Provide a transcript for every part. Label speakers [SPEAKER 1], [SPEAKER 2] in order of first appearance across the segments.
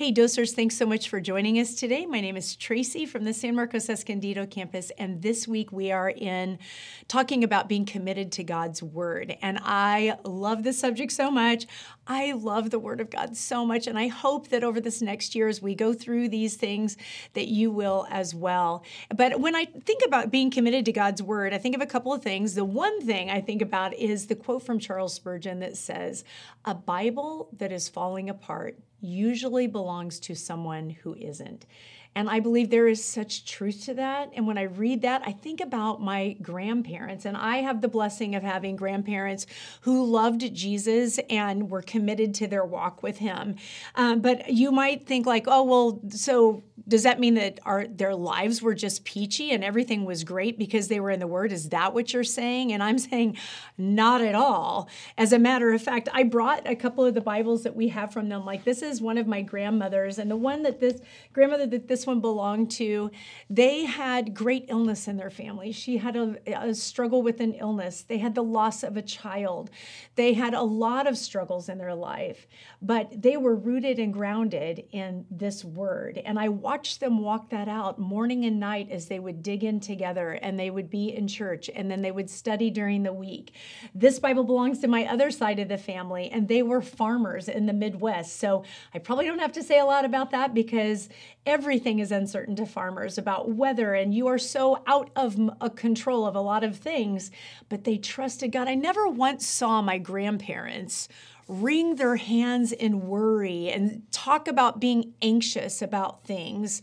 [SPEAKER 1] Hey, dosers, thanks so much for joining us today. My name is Tracie from the San Marcos Escondido campus, and this week we are in talking about being committed to God's Word. And I love this subject so much. I love the Word of God so much, and I hope that over this next year, as we go through these things, that you will as well. But when I think about being committed to God's Word, I think of a couple of things. The one thing I think about is the quote from Charles Spurgeon that says, A Bible that is falling apart usually belongs to someone who isn't. And I believe there is such truth to that. And when I read that, I think about my grandparents. And I have the blessing of having grandparents who loved Jesus and were committed to their walk with him. Um, but you might think, like, oh, well, so does that mean that our their lives were just peachy and everything was great because they were in the word is that what you're saying and i'm saying not at all as a matter of fact i brought a couple of the bibles that we have from them like this is one of my grandmothers and the one that this grandmother that this one belonged to they had great illness in their family she had a, a struggle with an illness they had the loss of a child they had a lot of struggles in their life but they were rooted and grounded in this word and i watched them walk that out morning and night as they would dig in together and they would be in church and then they would study during the week. This Bible belongs to my other side of the family, and they were farmers in the Midwest. So I probably don't have to say a lot about that because everything is uncertain to farmers about weather, and you are so out of control of a lot of things. But they trusted God. I never once saw my grandparents wring their hands in worry and talk about being anxious about things.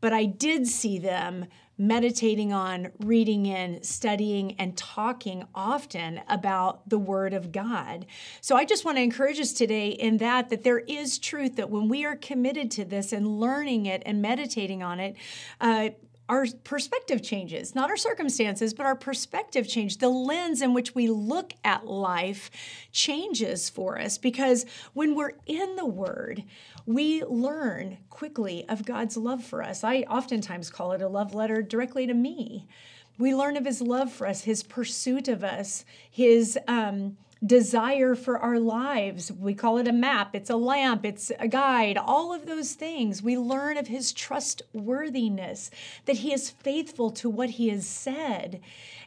[SPEAKER 1] But I did see them meditating on, reading in, studying, and talking often about the Word of God. So I just want to encourage us today in that that there is truth that when we are committed to this and learning it and meditating on it, uh, our perspective changes, not our circumstances, but our perspective change. The lens in which we look at life changes for us because when we're in the Word, we learn quickly of God's love for us. I oftentimes call it a love letter directly to me. We learn of His love for us, His pursuit of us, His um, desire for our lives. We call it a map, it's a lamp, it's a guide, all of those things. We learn of his trustworthiness, that he is faithful to what he has said.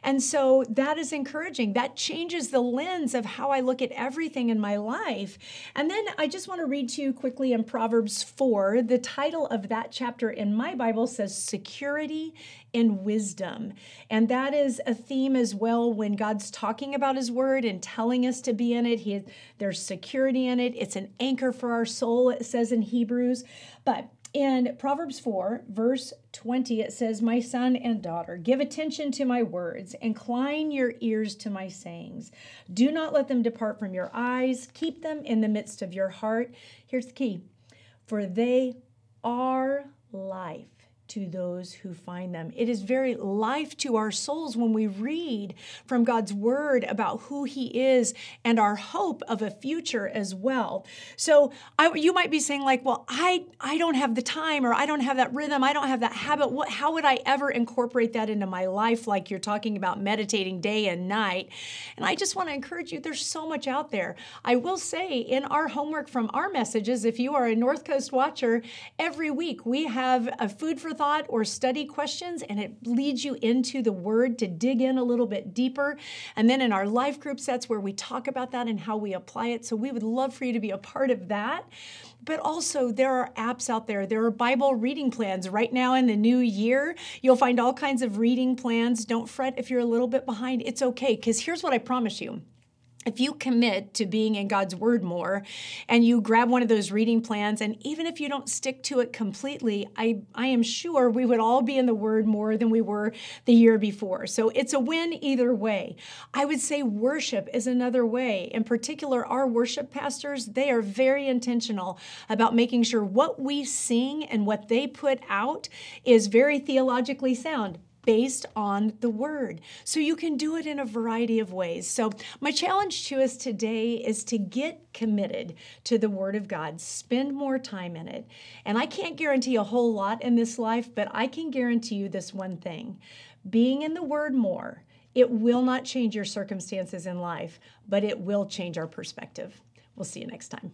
[SPEAKER 1] And so that is encouraging. That changes the lens of how I look at everything in my life. And then I just want to read to you quickly in Proverbs 4. The title of that chapter in my Bible says Security in Wisdom. And that is a theme as well when God's talking about his word and telling us to be in it. He, there's security in it. It's an anchor for our soul, it says in Hebrews. But in Proverbs 4, verse 20, it says, My son and daughter, give attention to my words, incline your ears to my sayings. Do not let them depart from your eyes, keep them in the midst of your heart. Here's the key for they are to those who find them. It is very life to our souls when we read from God's word about who he is and our hope of a future as well. So I, you might be saying like, well, I, I don't have the time or I don't have that rhythm. I don't have that habit. What, how would I ever incorporate that into my life? Like you're talking about meditating day and night. And I just want to encourage you, there's so much out there. I will say in our homework from our messages, if you are a North Coast watcher, every week we have a food for thought thought or study questions, and it leads you into the word to dig in a little bit deeper. And then in our life group sets where we talk about that and how we apply it. So we would love for you to be a part of that. But also, there are apps out there. There are Bible reading plans. Right now in the new year, you'll find all kinds of reading plans. Don't fret if you're a little bit behind. It's okay, because here's what I promise you if you commit to being in God's Word more and you grab one of those reading plans, and even if you don't stick to it completely, I, I am sure we would all be in the Word more than we were the year before. So it's a win either way. I would say worship is another way. In particular, our worship pastors, they are very intentional about making sure what we sing and what they put out is very theologically sound based on the word. So you can do it in a variety of ways. So, my challenge to us today is to get committed to the word of God, spend more time in it. And I can't guarantee a whole lot in this life, but I can guarantee you this one thing being in the word more. It will not change your circumstances in life, but it will change our perspective. We'll see you next time.